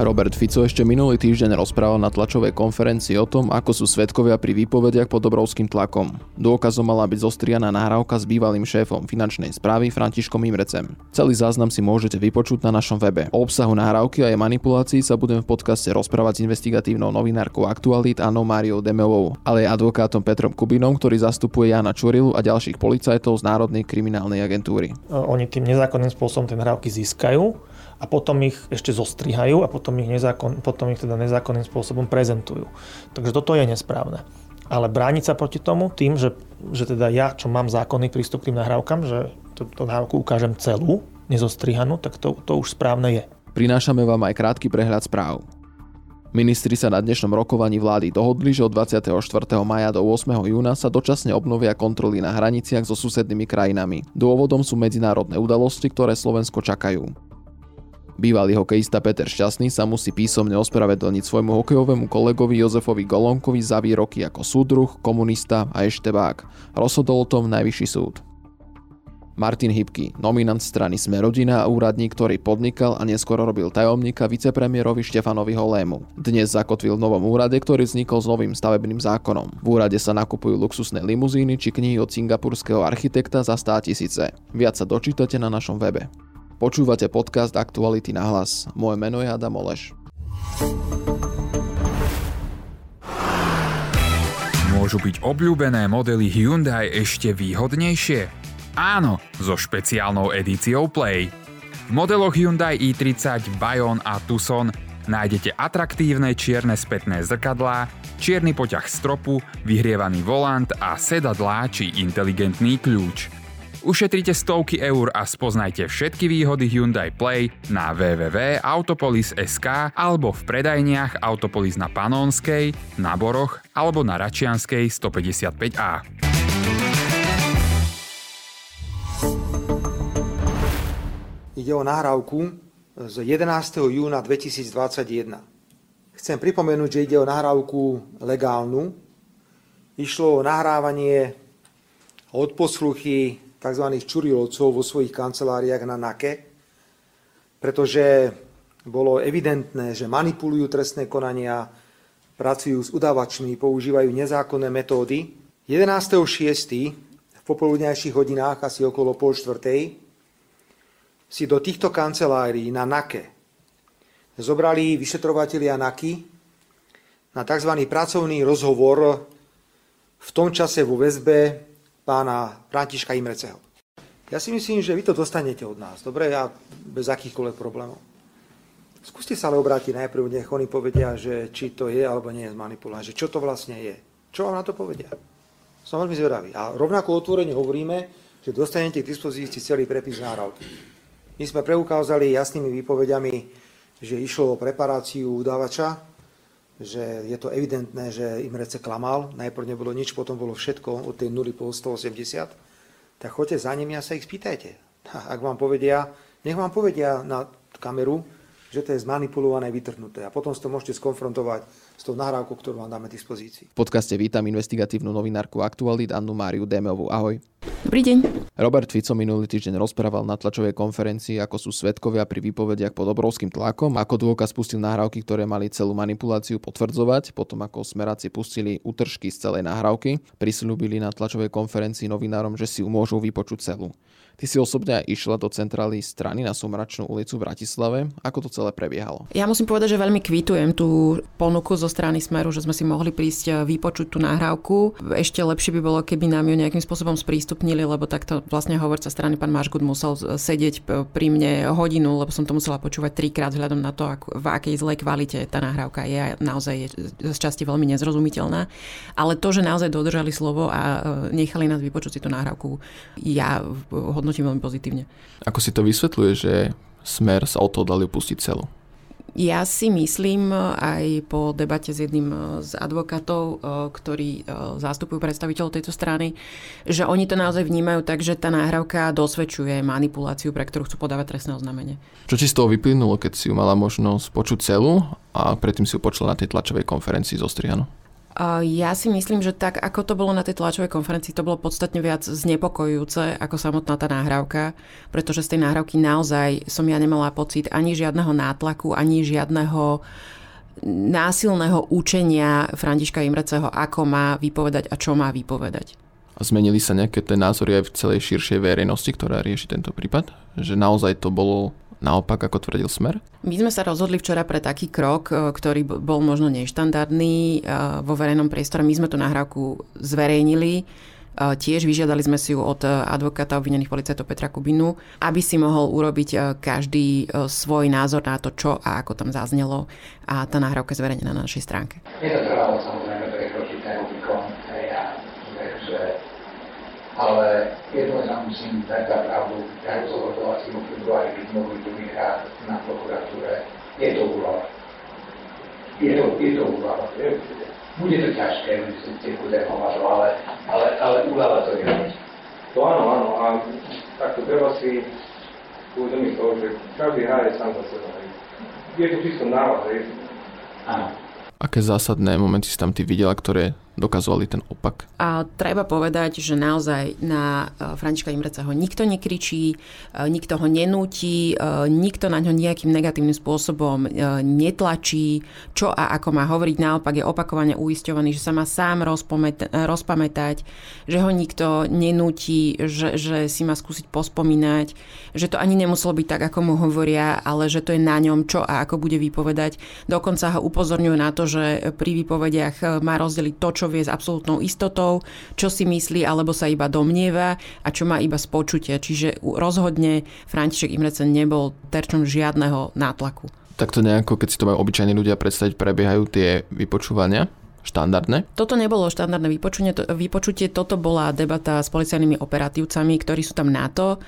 Robert Fico ešte minulý týždeň rozprával na tlačovej konferencii o tom, ako sú svetkovia pri výpovediach pod obrovským tlakom. Dôkazom mala byť zostrianá nahrávka s bývalým šéfom finančnej správy Františkom Imrecem. Celý záznam si môžete vypočuť na našom webe. O obsahu nahrávky a jej manipulácii sa budem v podcaste rozprávať s investigatívnou novinárkou Aktualit Anou Máriou Demeovou, ale aj advokátom Petrom Kubinom, ktorý zastupuje Jana Čurilu a ďalších policajtov z Národnej kriminálnej agentúry. Oni tým nezákonným spôsobom tie nahrávky získajú a potom ich ešte zostrihajú a potom ich, nezákon, potom ich teda nezákonným spôsobom prezentujú. Takže toto je nesprávne. Ale brániť sa proti tomu tým, že, že teda ja, čo mám zákonný prístup k tým nahrávkam, že tú nahrávku ukážem celú, nezostrihanú, tak to, to už správne je. Prinášame vám aj krátky prehľad správ. Ministri sa na dnešnom rokovaní vlády dohodli, že od 24. maja do 8. júna sa dočasne obnovia kontroly na hraniciach so susednými krajinami. Dôvodom sú medzinárodné udalosti, ktoré Slovensko čakajú. Bývalý hokejista Peter Šťastný sa musí písomne ospravedlniť svojmu hokejovému kolegovi Jozefovi Golonkovi za výroky ako súdruh, komunista a eštebák. Rozhodol o tom Najvyšší súd. Martin Hybky, nominant strany Sme rodina a úradník, ktorý podnikal a neskôr robil tajomníka vicepremiérovi Štefanovi Holému. Dnes zakotvil v novom úrade, ktorý vznikol s novým stavebným zákonom. V úrade sa nakupujú luxusné limuzíny či knihy od singapurského architekta za 100 tisíce. Viac sa dočítate na našom webe. Počúvate podcast Aktuality na hlas. Moje meno je Adam Oleš. Môžu byť obľúbené modely Hyundai ešte výhodnejšie? Áno, so špeciálnou edíciou Play. V modeloch Hyundai i30, Bayon a Tucson nájdete atraktívne čierne spätné zrkadlá, čierny poťah stropu, vyhrievaný volant a sedadlá či inteligentný kľúč – Ušetrite stovky eur a spoznajte všetky výhody Hyundai Play na www.autopolis.sk alebo v predajniach Autopolis na Panonskej, na Boroch alebo na Račianskej 155A. Ide o nahrávku z 11. júna 2021. Chcem pripomenúť, že ide o nahrávku legálnu. Išlo o nahrávanie odposluchy tzv. čurilovcov vo svojich kanceláriách na NAKE, pretože bolo evidentné, že manipulujú trestné konania, pracujú s udávačmi, používajú nezákonné metódy. 11.6. v popoludňajších hodinách, asi okolo pol štvrtej, si do týchto kancelárií na NAKE zobrali vyšetrovatelia NAKY na tzv. pracovný rozhovor v tom čase vo väzbe pána Františka Imreceho. Ja si myslím, že vy to dostanete od nás, dobre, ja bez akýchkoľvek problémov. Skúste sa ale obrátiť najprv, nech oni povedia, že či to je alebo nie je zmanipulované, že čo to vlastne je. Čo vám na to povedia? Som veľmi zvedavý. A rovnako otvorene hovoríme, že dostanete k dispozícii celý prepis náravky. My sme preukázali jasnými výpovediami, že išlo o preparáciu udávača, že je to evidentné, že Imrece klamal. Najprv nebolo nič, potom bolo všetko od tej nuly po 180. Tak choďte za nimi a sa ich spýtajte. Ak vám povedia, nech vám povedia na kameru, že to je zmanipulované, vytrhnuté. A potom si to môžete skonfrontovať s tou nahrávkou, ktorú vám dáme dispozícii. V podcaste vítam investigatívnu novinárku Aktualit Annu Máriu Démeovú. Ahoj. Dobrý deň. Robert Fico minulý týždeň rozprával na tlačovej konferencii, ako sú svetkovia pri výpovediach pod obrovským tlakom, ako dôkaz pustil nahrávky, ktoré mali celú manipuláciu potvrdzovať, potom ako smeráci pustili útržky z celej nahrávky, prislúbili na tlačovej konferencii novinárom, že si ju môžu vypočuť celú. Ty si osobne išla do centrály strany na Sumračnú ulicu v Bratislave. Ako to celé prebiehalo? Ja musím povedať, že veľmi kvitujem tú ponuku zo strany Smeru, že sme si mohli prísť e, vypočuť tú nahrávku. Ešte lepšie by bolo, keby nám ju nejakým spôsobom sprístupnili, lebo takto vlastne hovorca strany pán Mašgut musel sedieť pri mne hodinu, lebo som to musela počúvať trikrát vzhľadom na to, v akej zlej kvalite tá nahrávka je a naozaj je z časti veľmi nezrozumiteľná. Ale to, že naozaj dodržali slovo a e, nechali nás vypočuť si tú nahrávku, ja hodnotím hodnotím veľmi pozitívne. Ako si to vysvetľuje, že Smer sa o to dali pustiť celú? Ja si myslím aj po debate s jedným z advokátov, eh, ktorí zastupujú predstaviteľov tejto strany, že oni to naozaj vnímajú tak, že tá náhrávka dosvedčuje manipuláciu, pre ktorú chcú podávať trestné oznámenie. Čo ti z toho vyplynulo, keď si ju mala možnosť počuť celú a predtým si ju počula na tej tlačovej konferencii zo Strihanu? Ja si myslím, že tak, ako to bolo na tej tlačovej konferencii, to bolo podstatne viac znepokojujúce ako samotná tá nahrávka, pretože z tej nahrávky naozaj som ja nemala pocit ani žiadneho nátlaku, ani žiadneho násilného učenia Františka Imreceho, ako má vypovedať a čo má vypovedať. A zmenili sa nejaké tie názory aj v celej širšej verejnosti, ktorá rieši tento prípad? Že naozaj to bolo naopak, ako tvrdil Smer? My sme sa rozhodli včera pre taký krok, e, ktorý bol možno neštandardný e, vo verejnom priestore. My sme tú nahrávku zverejnili. E, tiež vyžiadali sme si ju od advokáta obvinených policajtov Petra Kubinu, aby si mohol urobiť každý svoj názor na to, čo a ako tam zaznelo. A tá nahrávka je zverejnená na našej stránke. Je to trvalo samozrejme prekročiť ten Rubikon, že ale jedno sa musím dať za pravdu, do 8. februári, keď mohli druhýkrát na prokuratúre, je to úloha. Je to, je to úloha. Bude to ťažké, ste bude hovado, ale, ale, ale úľava to je. To áno, áno, a takto treba si uvedomiť to, že každý hraje sám za seba. Je to čisto návod, Áno. Aké zásadné momenty si tam ty videla, ktoré dokazovali ten opak. A treba povedať, že naozaj na e, Františka Imreca ho nikto nekričí, e, nikto ho nenúti, e, nikto na ňo nejakým negatívnym spôsobom netlačí, čo a ako má hovoriť. Naopak je opakovane uisťovaný, že sa má sám rozpamätať, že ho nikto nenúti, že, že si má skúsiť pospomínať, že to ani nemuselo byť tak, ako mu hovoria, ale že to je na ňom, čo a ako bude vypovedať. Dokonca ho upozorňujú na to, že pri výpovediach má rozdeliť to, čo vie s absolútnou istotou, čo si myslí alebo sa iba domnieva a čo má iba z počutia. Čiže rozhodne František Imrecen nebol terčom žiadneho nátlaku. Takto nejako, keď si to majú obyčajní ľudia predstaviť, prebiehajú tie vypočúvania? štandardné? Toto nebolo štandardné vypočutie, to, vypočutie, toto bola debata s policajnými operatívcami, ktorí sú tam na to,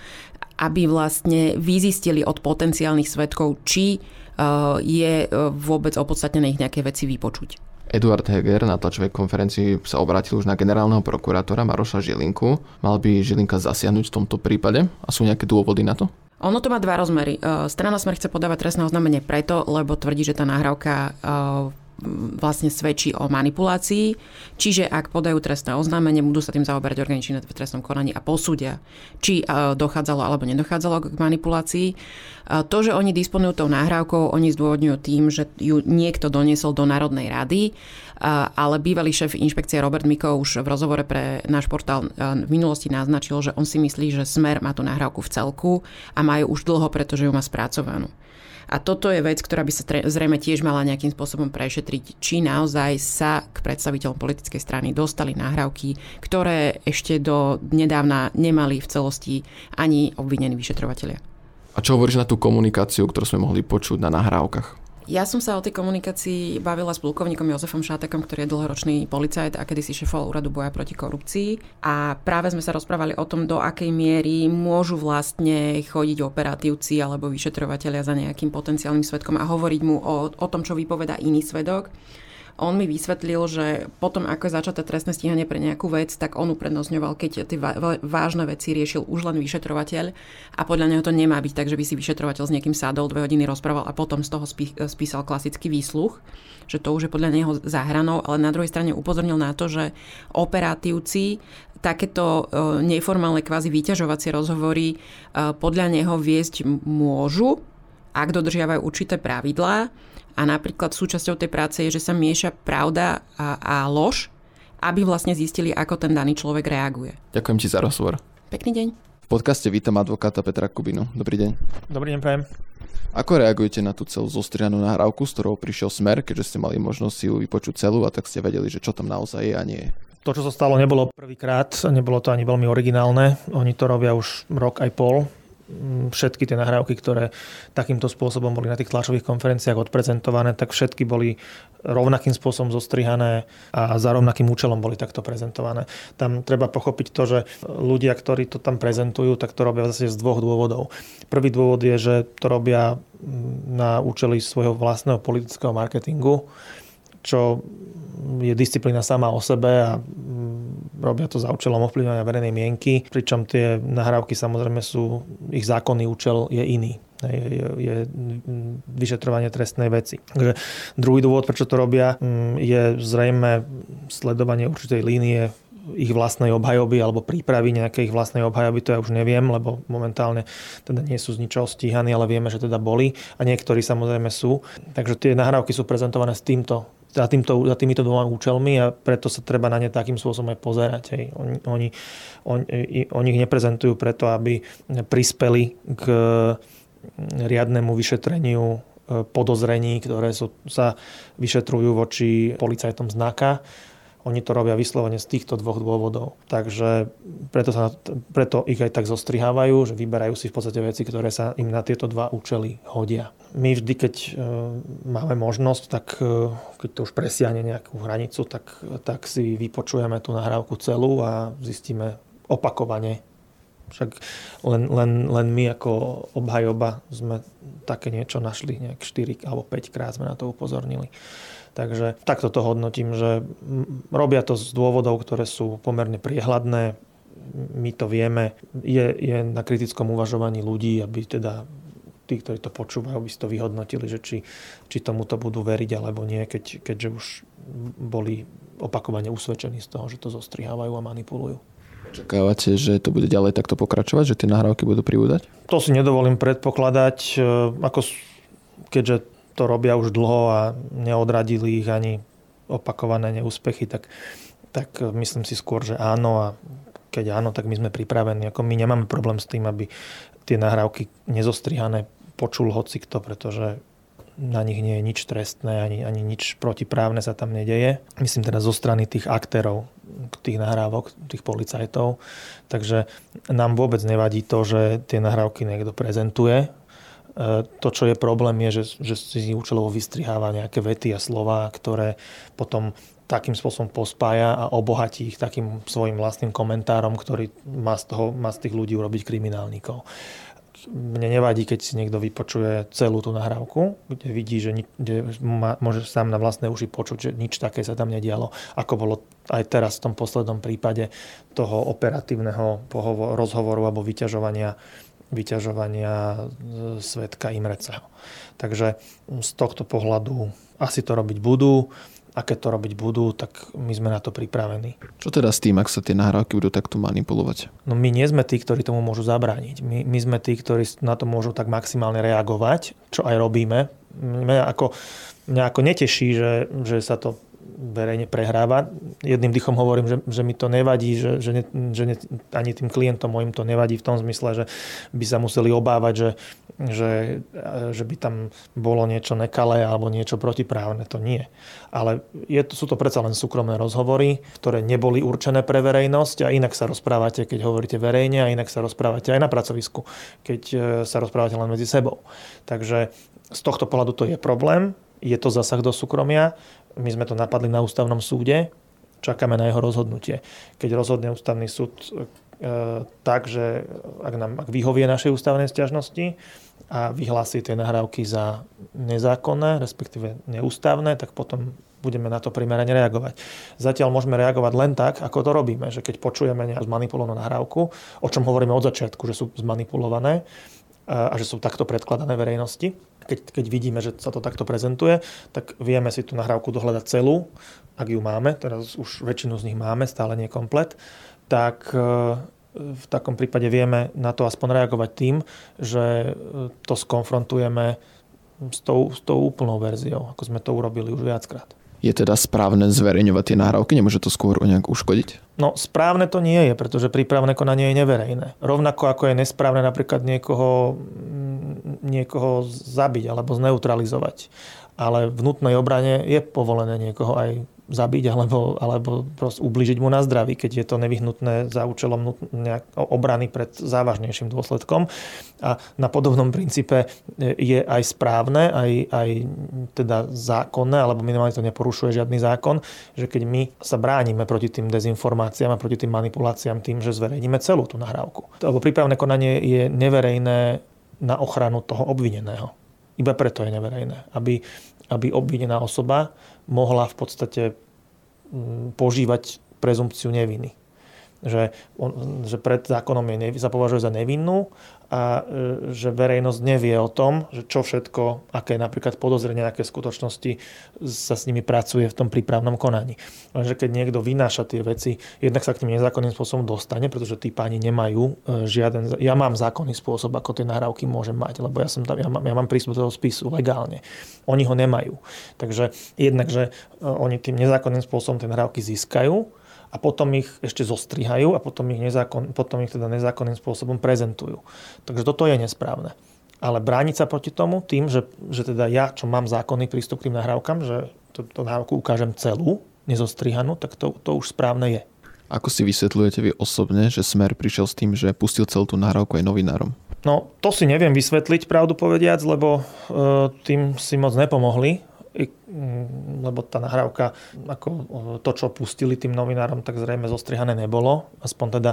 aby vlastne vyzistili od potenciálnych svetkov, či uh, je uh, vôbec opodstatnené ich nejaké veci vypočuť. Eduard Heger na tlačovej konferencii sa obrátil už na generálneho prokurátora Maroša Žilinku. Mal by Žilinka zasiahnuť v tomto prípade? A sú nejaké dôvody na to? Ono to má dva rozmery. E, strana Smer chce podávať trestné oznámenie preto, lebo tvrdí, že tá nahrávka e, vlastne svedčí o manipulácii. Čiže ak podajú trestné oznámenie, budú sa tým zaoberať orgány činné v trestnom konaní a posúdia, či dochádzalo alebo nedochádzalo k manipulácii. To, že oni disponujú tou nahrávkou, oni zdôvodňujú tým, že ju niekto doniesol do Národnej rady, ale bývalý šéf inšpekcie Robert Miko už v rozhovore pre náš portál v minulosti naznačil, že on si myslí, že Smer má tú nahrávku v celku a majú už dlho, pretože ju má spracovanú. A toto je vec, ktorá by sa zrejme tiež mala nejakým spôsobom prešetriť, či naozaj sa k predstaviteľom politickej strany dostali nahrávky, ktoré ešte do nedávna nemali v celosti ani obvinení vyšetrovateľia. A čo hovoríš na tú komunikáciu, ktorú sme mohli počuť na nahrávkach? Ja som sa o tej komunikácii bavila s plukovníkom Jozefom Šátekom, ktorý je dlhoročný policajt a kedysi šefoval úradu boja proti korupcii. A práve sme sa rozprávali o tom, do akej miery môžu vlastne chodiť operatívci alebo vyšetrovateľia za nejakým potenciálnym svetkom a hovoriť mu o, o tom, čo vypoveda iný svedok. On mi vysvetlil, že potom, ako je začaté trestné stíhanie pre nejakú vec, tak on uprednostňoval, keď tie vážne veci riešil už len vyšetrovateľ a podľa neho to nemá byť tak, že by si vyšetrovateľ s niekým sádol, dve hodiny rozprával a potom z toho spísal klasický výsluch, že to už je podľa neho záhranou, ale na druhej strane upozornil na to, že operatívci takéto e, neformálne kvázi vyťažovacie rozhovory e, podľa neho viesť môžu, ak dodržiavajú určité pravidlá a napríklad súčasťou tej práce je, že sa mieša pravda a, a lož, aby vlastne zistili, ako ten daný človek reaguje. Ďakujem ti za rozhovor. Pekný deň. V podcaste vítam advokáta Petra Kubinu. Dobrý deň. Dobrý deň, prajem. Ako reagujete na tú celú zostrianú nahrávku, z ktorou prišiel smer, keďže ste mali možnosť si ju vypočuť celú a tak ste vedeli, že čo tam naozaj je a nie je? To, čo sa stalo, nebolo prvýkrát, nebolo to ani veľmi originálne. Oni to robia už rok aj pol všetky tie nahrávky, ktoré takýmto spôsobom boli na tých tlačových konferenciách odprezentované, tak všetky boli rovnakým spôsobom zostrihané a za rovnakým účelom boli takto prezentované. Tam treba pochopiť to, že ľudia, ktorí to tam prezentujú, tak to robia zase z dvoch dôvodov. Prvý dôvod je, že to robia na účely svojho vlastného politického marketingu, čo je disciplína sama o sebe a mm, robia to za účelom ovplyvňovania verejnej mienky, pričom tie nahrávky samozrejme sú, ich zákonný účel je iný. je, je vyšetrovanie trestnej veci. Takže druhý dôvod, prečo to robia, mm, je zrejme sledovanie určitej línie ich vlastnej obhajoby alebo prípravy nejakej ich vlastnej obhajoby, to ja už neviem, lebo momentálne teda nie sú z ničoho stíhaní, ale vieme, že teda boli a niektorí samozrejme sú. Takže tie nahrávky sú prezentované s týmto za, týmto, za týmito dvoma účelmi a preto sa treba na ne takým spôsobom aj pozerať. Hej. Oni, oni, oni, oni ich neprezentujú preto, aby prispeli k riadnemu vyšetreniu e, podozrení, ktoré sú, sa vyšetrujú voči policajtom znaka oni to robia vyslovene z týchto dvoch dôvodov. Takže preto, sa, preto ich aj tak zostrihávajú, že vyberajú si v podstate veci, ktoré sa im na tieto dva účely hodia. My vždy, keď e, máme možnosť, tak e, keď to už presiahne nejakú hranicu, tak, tak si vypočujeme tú nahrávku celú a zistíme opakovane. Však len, len, len my ako obhajoba sme také niečo našli, nejak 4 alebo 5 krát sme na to upozornili. Takže takto to hodnotím, že robia to z dôvodov, ktoré sú pomerne priehľadné. My to vieme. Je, je na kritickom uvažovaní ľudí, aby teda tí, ktorí to počúvajú, by si to vyhodnotili, že či, či tomuto budú veriť alebo nie, keď, keďže už boli opakovane usvedčení z toho, že to zostrihávajú a manipulujú. Očakávate, že to bude ďalej takto pokračovať, že tie nahrávky budú pribúdať? To si nedovolím predpokladať. E, ako, keďže to robia už dlho a neodradili ich ani opakované neúspechy, tak, tak myslím si skôr, že áno a keď áno, tak my sme pripravení. Ako my nemáme problém s tým, aby tie nahrávky nezostrihané počul hocikto, pretože na nich nie je nič trestné, ani, ani nič protiprávne sa tam nedeje. Myslím teda zo strany tých aktérov, tých nahrávok, tých policajtov. Takže nám vôbec nevadí to, že tie nahrávky niekto prezentuje, to, čo je problém, je, že, že si účelovo vystriháva nejaké vety a slova, ktoré potom takým spôsobom pospája a obohatí ich takým svojim vlastným komentárom, ktorý má z, toho, má z tých ľudí urobiť kriminálnikov. Mne nevadí, keď si niekto vypočuje celú tú nahrávku, kde vidí, že ni- kde má, môže sám na vlastné uši počuť, že nič také sa tam nedialo, ako bolo aj teraz v tom poslednom prípade toho operatívneho pohovo- rozhovoru alebo vyťažovania vyťažovania svetka Imreceho. Takže z tohto pohľadu asi to robiť budú a keď to robiť budú, tak my sme na to pripravení. Čo teda s tým, ak sa tie nahrávky budú takto manipulovať? No my nie sme tí, ktorí tomu môžu zabrániť. My, my sme tí, ktorí na to môžu tak maximálne reagovať, čo aj robíme. Mňa ako, mňa ako neteší, že, že sa to verejne prehráva. Jedným dychom hovorím, že, že mi to nevadí, že, že, ne, že ne, ani tým klientom mojim to nevadí v tom zmysle, že by sa museli obávať, že, že, že by tam bolo niečo nekalé alebo niečo protiprávne. To nie. Ale je, sú to predsa len súkromné rozhovory, ktoré neboli určené pre verejnosť a inak sa rozprávate, keď hovoríte verejne a inak sa rozprávate aj na pracovisku, keď e, sa rozprávate len medzi sebou. Takže z tohto pohľadu to je problém, je to zasah do súkromia. My sme to napadli na ústavnom súde, čakáme na jeho rozhodnutie. Keď rozhodne ústavný súd e, tak, že ak, nám, ak vyhovie našej ústavnej stiažnosti a vyhlási tie nahrávky za nezákonné, respektíve neústavné, tak potom budeme na to primerane reagovať. Zatiaľ môžeme reagovať len tak, ako to robíme, že keď počujeme nejakú zmanipulovanú nahrávku, o čom hovoríme od začiatku, že sú zmanipulované a že sú takto predkladané verejnosti, keď, keď vidíme, že sa to takto prezentuje, tak vieme si tú nahrávku dohľadať celú, ak ju máme, teraz už väčšinu z nich máme, stále nie komplet, tak e, v takom prípade vieme na to aspoň reagovať tým, že e, to skonfrontujeme s tou, s tou úplnou verziou, ako sme to urobili už viackrát. Je teda správne zverejňovať tie nahrávky? Nemôže to skôr nejak uškodiť? No správne to nie je, pretože prípravné konanie je neverejné. Rovnako ako je nesprávne napríklad niekoho, niekoho zabiť alebo zneutralizovať. Ale v nutnej obrane je povolené niekoho aj zabiť alebo, alebo ubližiť mu na zdraví, keď je to nevyhnutné za účelom obrany pred závažnejším dôsledkom. A na podobnom princípe je aj správne, aj, aj teda zákonné, alebo minimálne to neporušuje žiadny zákon, že keď my sa bránime proti tým dezinformáciám a proti tým manipuláciám tým, že zverejníme celú tú nahrávku. Lebo prípravné konanie je neverejné na ochranu toho obvineného. Iba preto je neverejné. Aby, aby obvinená osoba mohla v podstate mm, požívať prezumpciu neviny. Že, on, že pred zákonom je, sa považuje za nevinnú a e, že verejnosť nevie o tom, že čo všetko, aké napríklad podozrenia, aké skutočnosti sa s nimi pracuje v tom prípravnom konaní. Lenže keď niekto vynáša tie veci, jednak sa k tým nezákonným spôsobom dostane, pretože tí páni nemajú e, žiaden... Ja mám zákonný spôsob, ako tie nahrávky môžem mať, lebo ja, som tam, ja, mám, ja mám prístup do toho spisu legálne. Oni ho nemajú. Takže jednak, že e, oni tým nezákonným spôsobom tie nahrávky získajú, a potom ich ešte zostrihajú a potom ich, nezákon, potom ich teda nezákonným spôsobom prezentujú. Takže toto je nesprávne. Ale brániť sa proti tomu tým, že, že teda ja, čo mám zákonný prístup k tým nahrávkam, že tú nahrávku ukážem celú, nezostrihanú, tak to, to už správne je. Ako si vysvetľujete vy osobne, že Smer prišiel s tým, že pustil celú tú nahrávku aj novinárom? No, to si neviem vysvetliť, pravdu povediac, lebo e, tým si moc nepomohli lebo tá nahrávka, ako to, čo pustili tým novinárom, tak zrejme zostrihané nebolo. Aspoň teda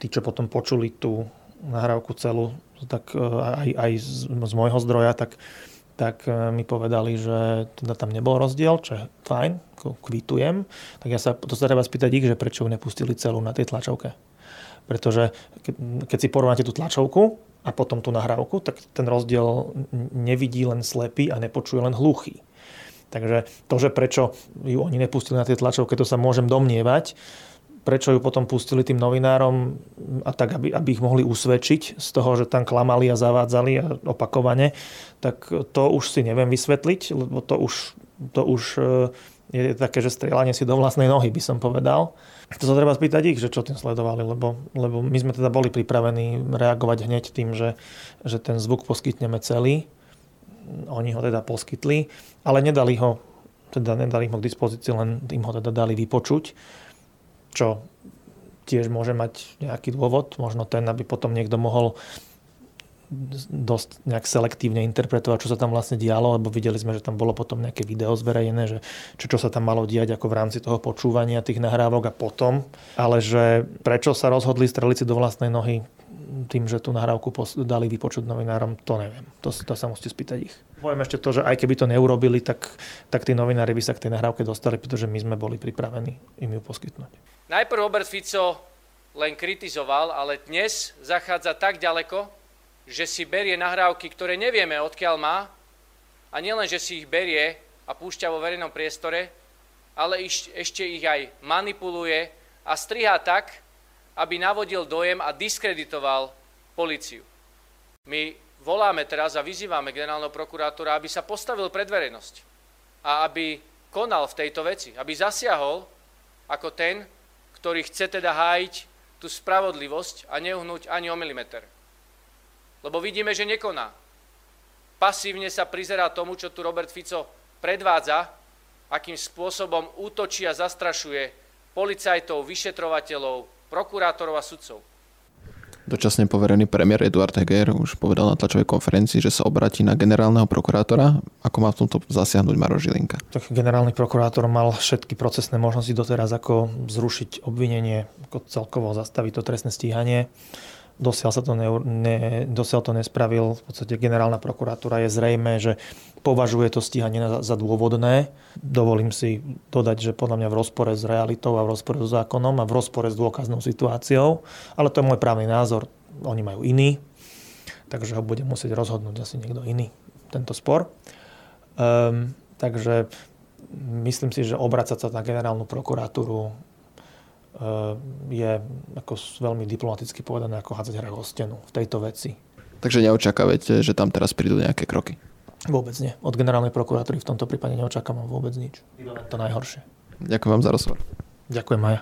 tí, čo potom počuli tú nahrávku celú, tak e, aj, aj z, z môjho zdroja, tak, tak e, mi povedali, že teda tam nebol rozdiel, čo je fajn, kvitujem. Tak ja sa, to sa treba spýtať ich, že prečo ju nepustili celú na tej tlačovke. Pretože keď si porovnáte tú tlačovku a potom tú nahrávku, tak ten rozdiel nevidí len slepý a nepočuje len hluchý. Takže to, že prečo ju oni nepustili na tie tlačovke, to sa môžem domnievať. Prečo ju potom pustili tým novinárom a tak, aby, aby ich mohli usvedčiť z toho, že tam klamali a zavádzali a opakovane, tak to už si neviem vysvetliť, lebo to už, to už e, je také, že strieľanie si do vlastnej nohy, by som povedal. To sa treba spýtať ich, že čo tým sledovali, lebo, lebo my sme teda boli pripravení reagovať hneď tým, že, že ten zvuk poskytneme celý oni ho teda poskytli, ale nedali ho, teda nedali ho k dispozícii, len im ho teda dali vypočuť, čo tiež môže mať nejaký dôvod, možno ten, aby potom niekto mohol dosť nejak selektívne interpretovať, čo sa tam vlastne dialo, lebo videli sme, že tam bolo potom nejaké video zverejnené, že čo, čo sa tam malo diať ako v rámci toho počúvania tých nahrávok a potom, ale že prečo sa rozhodli streliť si do vlastnej nohy, tým, že tú nahrávku dali vypočuť novinárom, to neviem. To, to sa musíte spýtať ich. Poviem ešte to, že aj keby to neurobili, tak, tak tí novinári by sa k tej nahrávke dostali, pretože my sme boli pripravení im ju poskytnúť. Najprv Robert Fico len kritizoval, ale dnes zachádza tak ďaleko, že si berie nahrávky, ktoré nevieme odkiaľ má, a nielen, že si ich berie a púšťa vo verejnom priestore, ale ešte ich aj manipuluje a striha tak, aby navodil dojem a diskreditoval policiu. My voláme teraz a vyzývame generálneho prokurátora, aby sa postavil pred verejnosť a aby konal v tejto veci, aby zasiahol ako ten, ktorý chce teda hájiť tú spravodlivosť a neuhnúť ani o milimeter. Lebo vidíme, že nekoná. Pasívne sa prizerá tomu, čo tu Robert Fico predvádza, akým spôsobom útočí a zastrašuje policajtov, vyšetrovateľov, prokurátorov a sudcov. Dočasne poverený premiér Eduard Heger už povedal na tlačovej konferencii, že sa obratí na generálneho prokurátora. Ako má v tomto zasiahnuť Maro Žilinka? Tak generálny prokurátor mal všetky procesné možnosti doteraz, ako zrušiť obvinenie, ako celkovo zastaviť to trestné stíhanie. Dosiaľ, sa to ne, ne, dosiaľ to nespravil. V podstate generálna prokuratúra je zrejme, že považuje to stíhanie za, za dôvodné. Dovolím si dodať, že podľa mňa v rozpore s realitou a v rozpore s zákonom a v rozpore s dôkaznou situáciou. Ale to je môj právny názor. Oni majú iný. Takže ho bude musieť rozhodnúť asi niekto iný, tento spor. Um, takže myslím si, že obracať sa na generálnu prokuratúru je ako veľmi diplomaticky povedané ako hádzať hrách o stenu v tejto veci. Takže neočakávate, že tam teraz prídu nejaké kroky? Vôbec nie. Od generálnej prokuratúry v tomto prípade neočakávam vôbec nič. To najhoršie. Ďakujem vám za rozhovor. Ďakujem, Maja.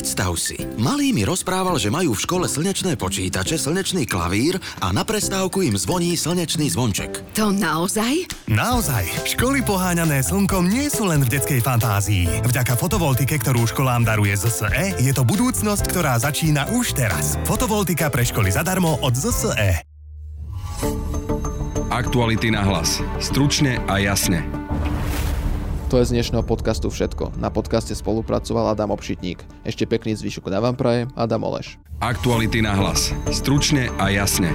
Predstav si, malý mi rozprával, že majú v škole slnečné počítače, slnečný klavír a na prestávku im zvoní slnečný zvonček. To naozaj? Naozaj. Školy poháňané slnkom nie sú len v detskej fantázii. Vďaka fotovoltike, ktorú školám daruje ZSE, je to budúcnosť, ktorá začína už teraz. Fotovoltika pre školy zadarmo od ZSE. Aktuality na hlas. Stručne a jasne. To je z dnešného podcastu všetko. Na podcaste spolupracoval Adam Obšitník. Ešte pekný zvyšok na vám praje Adam Oleš. Aktuality na hlas. Stručne a jasne.